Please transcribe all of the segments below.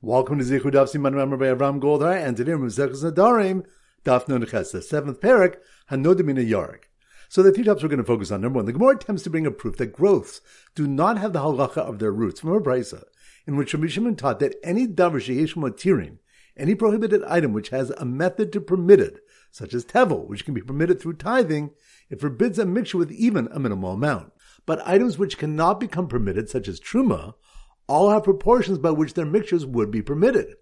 Welcome to Zichud Daf Siman by Avram Goldhar, and today we're Zechus Nedarim, Daf Nun the seventh parak, Hanodimina Yarg. So the three topics we're going to focus on. Number one, the Gemara attempts to bring a proof that growths do not have the halacha of their roots from a brisa, in which Rabbi Shimon taught that any davar matirin, any prohibited item which has a method to permit it, such as tevel, which can be permitted through tithing, it forbids a mixture with even a minimal amount. But items which cannot become permitted, such as truma, all have proportions by which their mixtures would be permitted.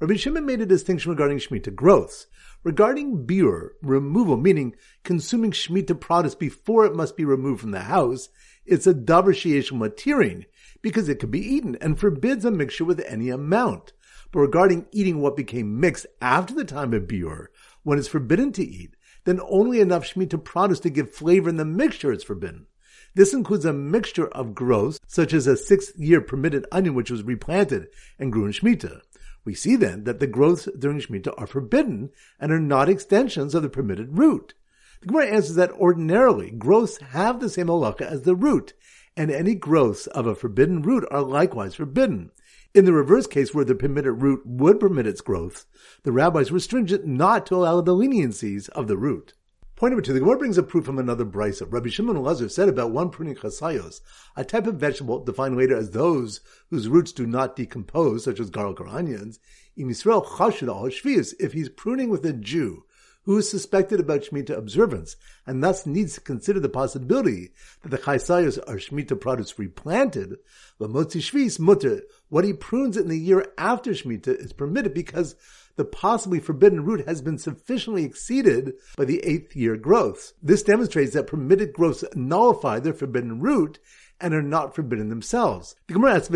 Rabbi Shimon made a distinction regarding Shemitah growths. Regarding Biur, removal, meaning consuming Shemitah produce before it must be removed from the house, it's a davar matirin, because it can be eaten and forbids a mixture with any amount. But regarding eating what became mixed after the time of Biur, when it's forbidden to eat, then only enough Shemitah produce to give flavor in the mixture is forbidden. This includes a mixture of growths, such as a six-year permitted onion which was replanted and grew in Shemitah. We see then that the growths during Shemitah are forbidden and are not extensions of the permitted root. The Gemara answers that ordinarily growths have the same halacha as the root, and any growths of a forbidden root are likewise forbidden. In the reverse case where the permitted root would permit its growth, the rabbis were stringent not to allow the leniencies of the root. Point number two, the Gemara brings a proof from another brisa. Rabbi Shimon Elazar said about one pruning chasayos, a type of vegetable defined later as those whose roots do not decompose, such as garlic or onions, in Israel chashid al if he's pruning with a Jew who is suspected about Shemitah observance, and thus needs to consider the possibility that the chasayos are Shemitah produce replanted, but motzi shvis mutter, what he prunes in the year after Shemitah is permitted because the possibly forbidden root has been sufficiently exceeded by the eighth year growths. This demonstrates that permitted growths nullify their forbidden root and are not forbidden themselves. The Gemara asks.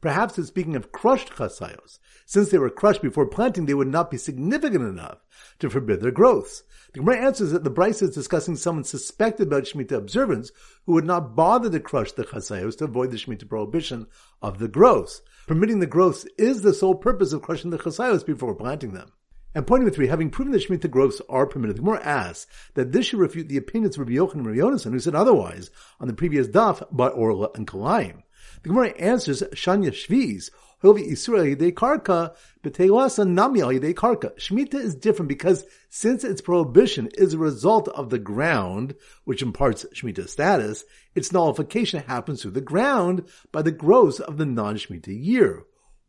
Perhaps it's speaking of crushed chasayos. Since they were crushed before planting, they would not be significant enough to forbid their growths. The Gemara answers that the Brisa is discussing someone suspected about Shemitah observance who would not bother to crush the chasayos to avoid the Shemitah prohibition of the growths. Permitting the growths is the sole purpose of crushing the chasayos before planting them. And point number three, having proven that Shemitah growths are permitted, the Gemara asks that this should refute the opinions of Rabbi Yochanan and Rabbi Yonasan, who said otherwise on the previous daf by Orla and Kalayim. The Gemara answers Shanya Shviz, Hilvi Isura Yidei Karka, Betelasa Nami Yidei Karka. Shemitah is different because since its prohibition is a result of the ground, which imparts Shemitah status, its nullification happens through the ground by the growth of the non-Shemitah year.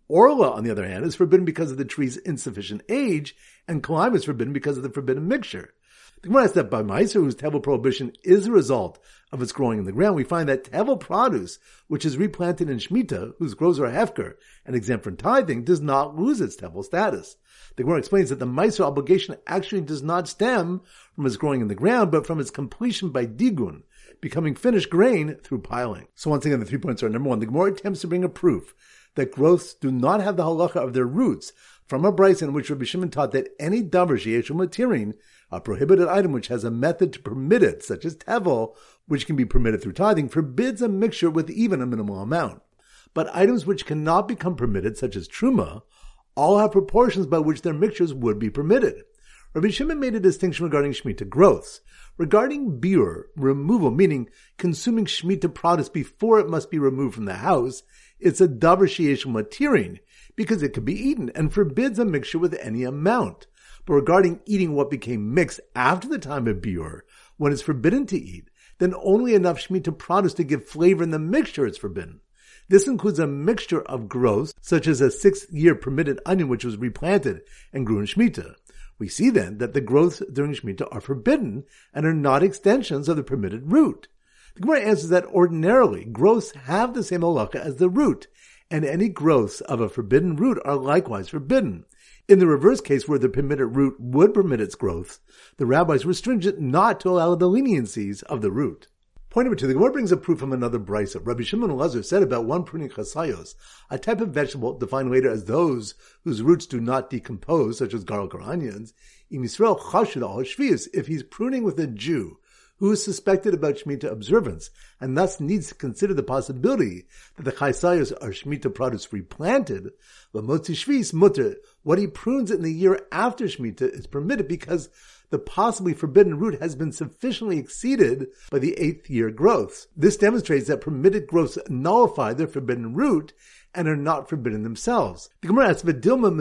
Orla, on the other hand, is forbidden because of the tree's insufficient age, and Kalayim is forbidden because of the forbidden mixture. The Gemara says that by Meiser, whose tevel prohibition is a result of its growing in the ground, we find that tevel produce, which is replanted in Shemitah, whose grows are hefker and exempt from tithing, does not lose its tevel status. The Gemara explains that the Meiser obligation actually does not stem from its growing in the ground, but from its completion by digun, becoming finished grain through piling. So once again, the three points are number one, the Gemara attempts to bring a proof that growths do not have the halacha of their roots from a brisa in which Rabbi Shimon taught that any davar sheyeshu matirin a prohibited item which has a method to permit it, such as tevel, which can be permitted through tithing, forbids a mixture with even a minimal amount. But items which cannot become permitted, such as truma, all have proportions by which their mixtures would be permitted. Rabbi Shimon made a distinction regarding Shemitah growths. Regarding Biur, removal, meaning consuming Shemitah produce before it must be removed from the house, it's a davar sheyesh matirin, because it can be eaten and forbids a mixture with any amount. But regarding eating what became mixed after the time of Biur, when it's forbidden to eat, then only enough Shemitah produce to give flavor in the mixture is forbidden. This includes a mixture of growths, such as a sixth year permitted onion which was replanted and grew in Shemitah. We see then that the growths during Shemitah are forbidden and are not extensions of the permitted root. The Gemara answers that ordinarily growths have the same halacha as the root, and any growths of a forbidden root are likewise forbidden. In the reverse case where the permitted root would permit its growth, the rabbis were stringent not to allow the leniencies of the root. Point number two, the Gemara brings a proof from another brisa. Rabbi Shimon Elazar said about one pruning chasayos, a type of vegetable defined later as those whose roots do not decompose, such as garlic or onions, in if he's pruning with a Jew who is suspected about Shemitah observance, and thus needs to consider the possibility that the chasayos are Shemitah produce replanted, but motzi shvis mutter, what he prunes in the year after Shemitah is permitted because the possibly forbidden root has been sufficiently exceeded by the eighth year growths. This demonstrates that permitted growths nullify their forbidden root and are not forbidden themselves. The Gemara asks, "V'dilma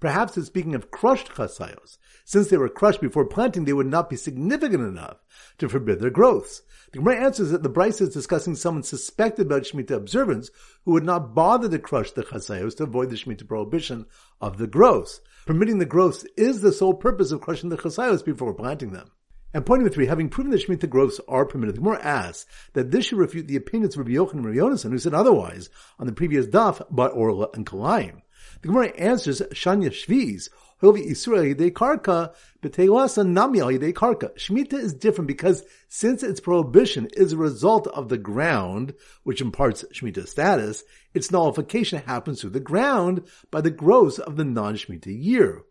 Perhaps it's speaking of crushed chasayos. Since they were crushed before planting, they would not be significant enough to forbid their growths. The Gemara answers that the Braisa is discussing someone suspected about Shemitah observance who would not bother to crush the chasayos to avoid the Shemitah prohibition of the growths. Permitting the growths is the sole purpose of crushing the chasayos before planting them. And point number three, having proven that Shemitah growths are permitted, the Gemara asks that this should refute the opinions of Rabbi Yochanan and Rabbi Yonasan, who said otherwise on the previous daf by Orla and Kalayim. The Gemara answers Shanya Shviz, Karka, Karka. Shemitah is different because since its prohibition is a result of the ground, which imparts Shemitah status, its nullification happens through the ground by the growth of the non-Shemitah year.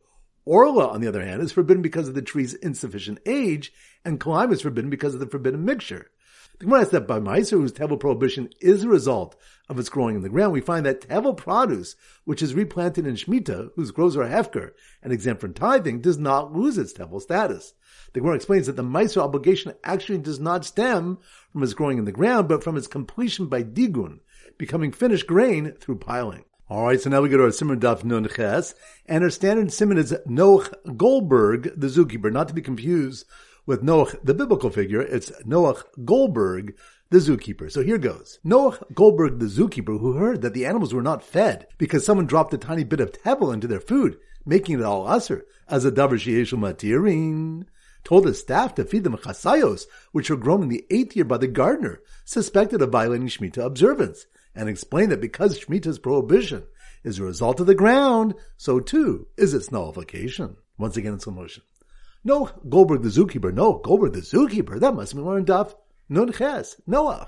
Orla, on the other hand, is forbidden because of the tree's insufficient age, and Kalayim is forbidden because of the forbidden mixture. The Gemara says that by Meiser, whose tevel prohibition is a result of its growing in the ground, we find that tevel produce, which is replanted in Shemitah, whose grows are hefker and exempt from tithing, does not lose its tevel status. The Gemara explains that the Meiser obligation actually does not stem from its growing in the ground, but from its completion by digun, becoming finished grain through piling. All right, so now we go to our Simon Daf Nun Ches, and our standard Simon is Noach Goldberg, the zookeeper, not to be confused with Noach, the biblical figure. It's Noach Goldberg, the zookeeper. So here goes. Noach Goldberg, the zookeeper, who heard that the animals were not fed because someone dropped a tiny bit of tevel into their food, making it all usser, as a davar matirin, told his staff to feed them chasayos, which were grown in the eighth year by the gardener, suspected of violating Shemitah observance, and explained that because Shemitah's prohibition is a result of the ground, so too is its nullification. Once again in slow motion. No, Goldberg the zookeeper. No, Goldberg the zookeeper. That must be learned Daf Nun Ches, Noach.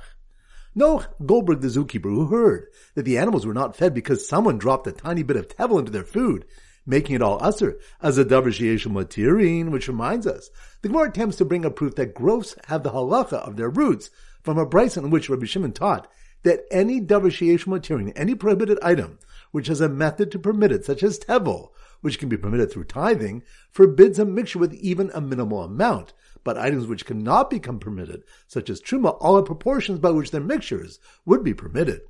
No, Goldberg the zookeeper who heard that the animals were not fed because someone dropped a tiny bit of tevel into their food, making it all usser as a davar matirin, which reminds us, the Gemara attempts to bring a proof that growths have the halacha of their roots from a brisa in which Rabbi Shimon taught that any davar matirin, any prohibited item, which has a method to permit it, such as tevel, which can be permitted through tithing, forbids a mixture with even a minimal amount. But items which cannot become permitted, such as truma, all the proportions by which their mixtures would be permitted.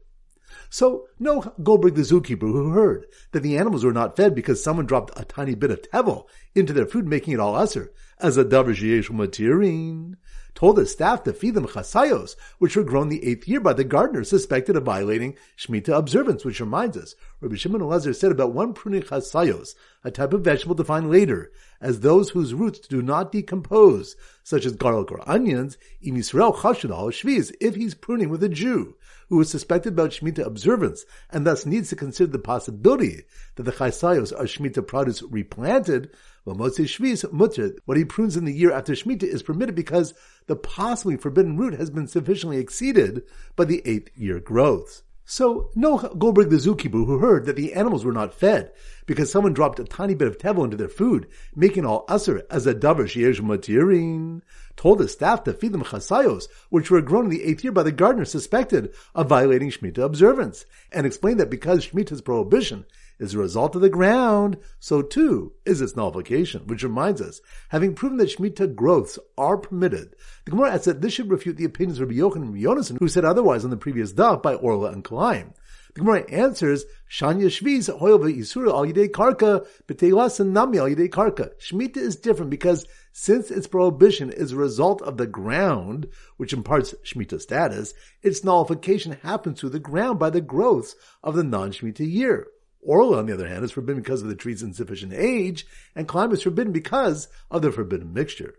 So, no Goldberg the zookeeper who heard that the animals were not fed because someone dropped a tiny bit of tevel into their food, making it all usser, as a davar matirin told his staff to feed them chasayos, which were grown the eighth year by the gardener suspected of violating Shemitah observance, which reminds us, Rabbi Shimon Elazar said about one pruning chasayos, a type of vegetable defined later, as those whose roots do not decompose, such as garlic or onions, in Yisrael chashadal shviz, if he's pruning with a Jew, who is suspected about Shemitah observance, and thus needs to consider the possibility that the chasayos are Shemitah produce replanted, what he prunes in the year after Shemitah is permitted because the possibly forbidden root has been sufficiently exceeded by the eighth year growths. So Noach Goldberg the zookeeper who heard that the animals were not fed because someone dropped a tiny bit of tevel into their food, making all usser as a davar matirin, told his staff to feed them chasayos, which were grown in the eighth year by the gardener suspected of violating Shemitah observance, and explained that because Shemitah's prohibition is a result of the ground, so too is its nullification, which reminds us, having proven that Shemitah growths are permitted, the Gemara asks that this should refute the opinions of Rabbi Yochanan and Yonasan, who said otherwise on the previous daf by Orla and Kalayim. The Gemara answers, Shanya Shviz, Hoyova Yisura al Yidei Karka, B'teilas and Nami al Yidei Karka. Shemitah is different because since its prohibition is a result of the ground, which imparts Shemitah status, its nullification happens through the ground by the growths of the non-Shemitah year. Orla, on the other hand, is forbidden because of the tree's insufficient age, and Kalayim is forbidden because of the forbidden mixture.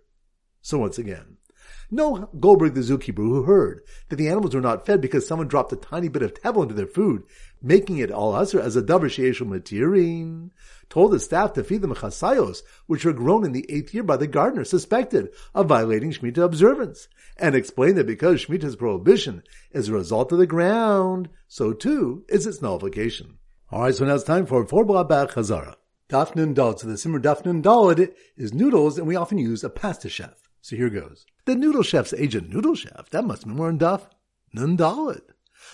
So once again, no Goldberg the zookeeper who heard that the animals were not fed because someone dropped a tiny bit of tevel into their food, making it all usser as a davar she'eshul matirin, told his staff to feed them chasayos, which were grown in the eighth year by the gardener suspected of violating Shemitah observance, and explained that because Shemitah's prohibition is a result of the ground, so too is its nullification. Alright, so now it's time for four Bach Chazara. Dafnun Dalad. So the Simmer Dafnun Dalad is noodles, and we often use a pasta chef. So here goes. The noodle chef's agent noodle chef. That must be more in Dalad.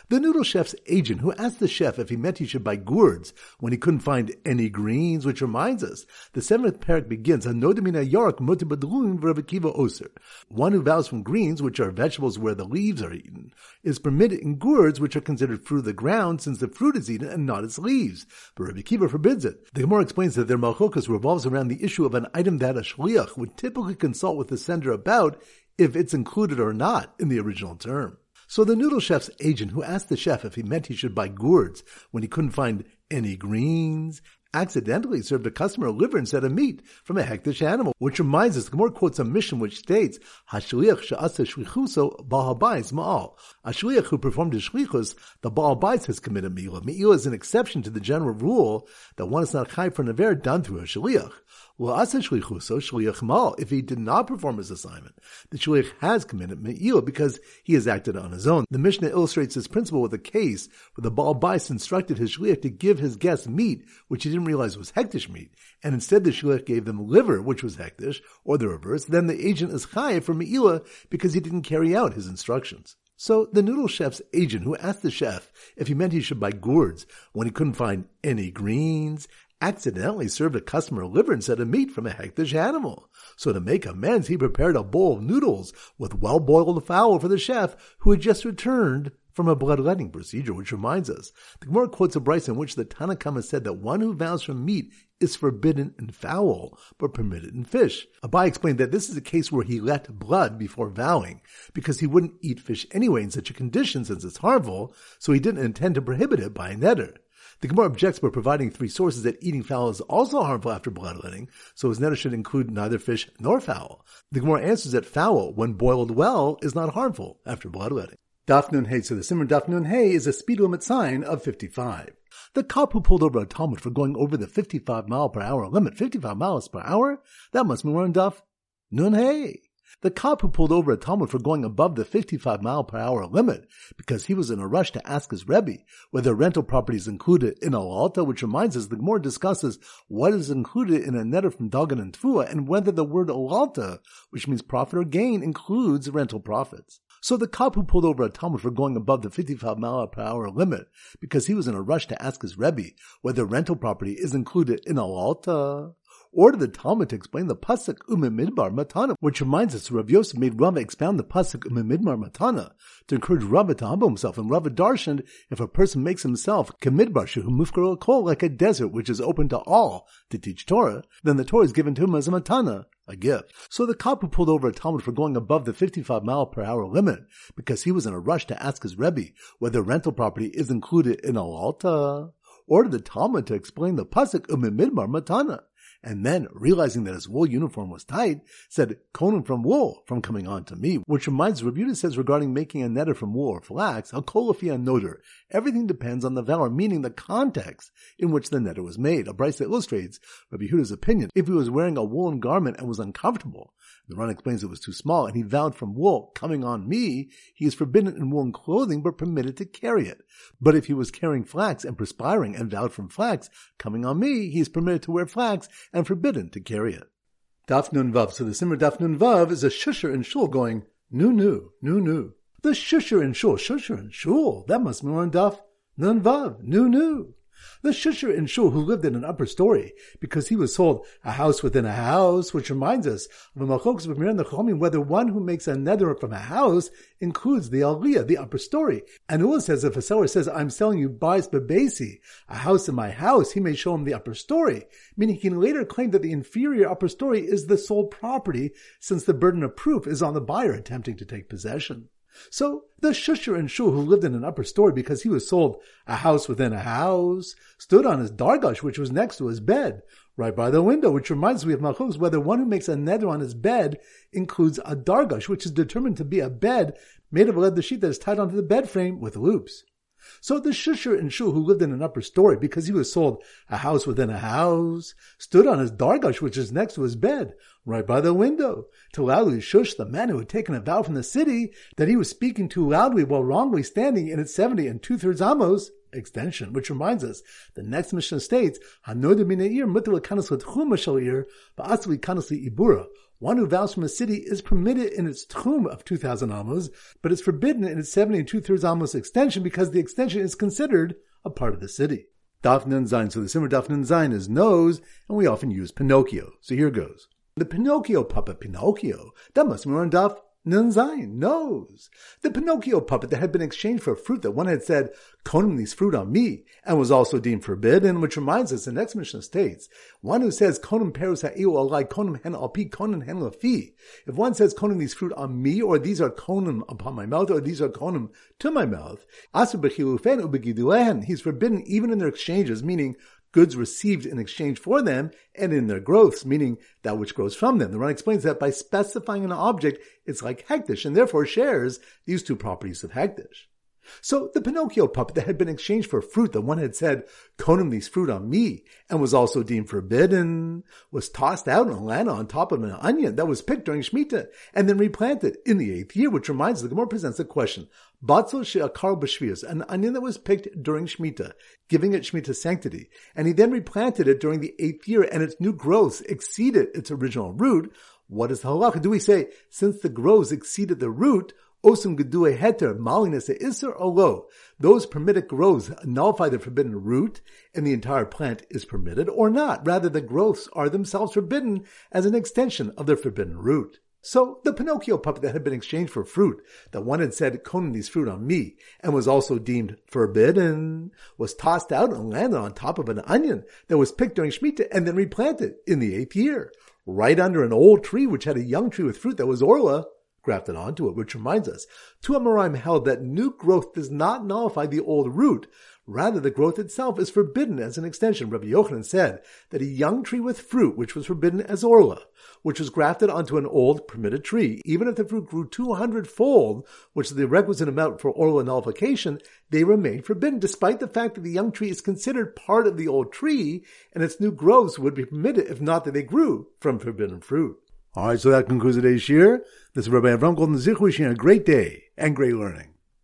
The noodle chef's agent who asked the chef if he meant he should buy gourds when he couldn't find any greens, which reminds us, the seventh parak begins, Hanodamina York Mutibadlun Kiva Oser. One who vows from greens, which are vegetables where the leaves are eaten, is permitted in gourds, which are considered fruit of the ground, since the fruit is eaten and not its leaves. But Rabbi Akiva forbids it. The Gemara explains that their machlokes revolves around the issue of an item that a shliach would typically consult with the sender about if it's included or not in the original term. So the noodle chef's agent who asked the chef if he meant he should buy gourds when he couldn't find any greens, accidentally served a customer liver instead of meat from a hekdesh animal, which reminds us, the quotes a Mishnah which states, Hashliach she'asa shlichuso ba'habais ma'al. A shliach who performed his shlichus, the Baal Bais has committed mi'ila. Mi'ila is an exception to the general rule that one is not chai for an aver done through a shliach. Well, if he did not perform his assignment, the shliach has committed me'il because he has acted on his own. The Mishnah illustrates this principle with a case where the Baal Bais instructed his shliach to give his guests meat, which he didn't realize was hekdesh meat, and instead the shliach gave them liver, which was hekdesh, or the reverse. Then the agent is chayiv for me'ila because he didn't carry out his instructions. So the noodle chef's agent who asked the chef if he meant he should buy gourds when he couldn't find any greens, accidentally served a customer liver instead of meat from a hekdesh animal. So to make amends, he prepared a bowl of noodles with well-boiled fowl for the chef who had just returned from a bloodletting procedure, which reminds us, the Gemara quotes a Braisa in which the Tanna Kamma said that one who vows from meat is forbidden in fowl, but permitted in fish. Abaye explained that this is a case where he let blood before vowing, because he wouldn't eat fish anyway in such a condition since it's harmful, so he didn't intend to prohibit it by a neder. The Gemara objects by providing three sources that eating fowl is also harmful after bloodletting, so his neder should include neither fish nor fowl. The Gemara answers that fowl, when boiled well, is not harmful after bloodletting. Daf Nun Hey, so the Simmer Daf Nun Hey is a speed limit sign of 55. The cop who pulled over a talmid for going over the 55 mile per hour limit, 55 miles per hour, that must be on Daf Nun Hey. The cop who pulled over a talmid for going above the 55 mile per hour limit because he was in a rush to ask his Rebbe whether rental property is included in alalta, which reminds us the Gemara discusses what is included in a neder from Dagan and Tfua and whether the word alalta, which means profit or gain, includes rental profits. So the cop who pulled over a talmid for going above the 55 mile per hour limit because he was in a rush to ask his Rebbe whether rental property is included in alalta ordered the talmid to explain the pasuk umimidbar matana, which reminds us Rav Yosef made Rava expound the pasuk umimidbar matana to encourage Rava to humble himself. And Rava darshaned if a person makes himself kamidbar shehu mufkar kol like a desert which is open to all to teach Torah, then the Torah is given to him as a matana, a gift. So the cop who pulled over a talmid for going above the 55 mile per hour limit because he was in a rush to ask his Rebbe whether rental property is included in alta, ordered the talmid to explain the pasuk umimidbar matana and then, realizing that his wool uniform was tight, said, Konim from wool from coming on to me, which reminds Rebuta says regarding making a neder from wool or flax, a kolafia noder. Everything depends on the valor, meaning the context in which the neder was made. A Braisa that illustrates Rabbi Huda's opinion. If he was wearing a woolen garment and was uncomfortable, the Ran explains it was too small, and he vowed from wool coming on me, he is forbidden in woolen clothing, but permitted to carry it. But if he was carrying flax and perspiring and vowed from flax coming on me, he is permitted to wear flax and forbidden to carry it. Daf Nun Vav. So the Simmer Daf Nun Vav is a shusher in shul going, nu nu, nu nu. The shusher in shul, shusher in shul. That must be on Daf Nun Vav, nu nu the shusher in Shul who lived in an upper story because he was sold a house within a house, which reminds us of a machoks of whether one who makes a neder from a house includes the aliyah, the upper story. And Ula says if a seller says, I'm selling you bais babesi, a house in my house, he may show him the upper story, meaning he can later claim that the inferior upper story is the sold property since the burden of proof is on the buyer attempting to take possession. So the shusher in shul who lived in an upper story because he was sold a house within a house, stood on his dargash, which was next to his bed, right by the window, which reminds me of Malchus, whether one who makes a neder on his bed includes a dargash, which is determined to be a bed made of a leather sheet that is tied onto the bed frame with loops. So the shusher in Shu, who lived in an upper story because he was sold a house within a house, stood on his dargash, which is next to his bed, right by the window, to loudly shush the man who had taken a vow from the city that he was speaking too loudly while wrongly standing in its 70 and two thirds amos extension, which reminds us, the next Mishnah states, ibura. One who vows from a city is permitted in its tchum of 2,000 amos, but is forbidden in its 70 and two-thirds amos extension because the extension is considered a part of the city. Dafnan Zain. So the simmer Dafnan Zain is nose, and we often use Pinocchio. So here goes. The Pinocchio puppet Pinocchio, that must be on Daf Nunzain knows. The Pinocchio puppet that had been exchanged for a fruit that one had said, Konim these fruit on me, and was also deemed forbidden, which reminds us, the next Mishnah states, one who says, Konim perus ha'iu alai konim hen alpi konim hen lafi. If one says, Konim these fruit on me, or these are konim upon my mouth, or these are konim to my mouth, asu ubegiduehen, he's forbidden even in their exchanges, meaning goods received in exchange for them, and in their growths, meaning that which grows from them. The Ran explains that by specifying an object, it's like hekdesh, and therefore shares these two properties of hekdesh. So the Pinocchio puppet that had been exchanged for fruit that one had said, these fruit on me, and was also deemed forbidden, was tossed out and landed on top of an onion that was picked during Shemitah, and then replanted in the eighth year, which reminds the Gemara presents a question. Batzel she'akar b'shvius, an onion that was picked during Shemitah, giving it Shemitah sanctity, and he then replanted it during the eighth year, and its new growth exceeded its original root. What is the halacha? Do we say, since the growths exceeded the root, osum gedue heter maliness iser olo, those permitted growths nullify the forbidden root, and the entire plant is permitted, or not? Rather, the growths are themselves forbidden as an extension of their forbidden root. So the Pinocchio puppet that had been exchanged for fruit, that one had said, Konim these fruit on me, and was also deemed forbidden, was tossed out and landed on top of an onion that was picked during Shemitah and then replanted in the eighth year, right under an old tree which had a young tree with fruit that was orla grafted onto it, which reminds us, two Amoraim held that new growth does not nullify the old root, Rather, the growth itself is forbidden as an extension. Rabbi Yochanan said that a young tree with fruit, which was forbidden as orla, which was grafted onto an old permitted tree, even if the fruit grew 200 fold, which is the requisite amount for orla nullification, they remain forbidden, despite the fact that the young tree is considered part of the old tree, and its new growths would be permitted if not that they grew from forbidden fruit. All right, so that concludes today's year. This is Rabbi Avram Golden Zich wishing a great day and great learning.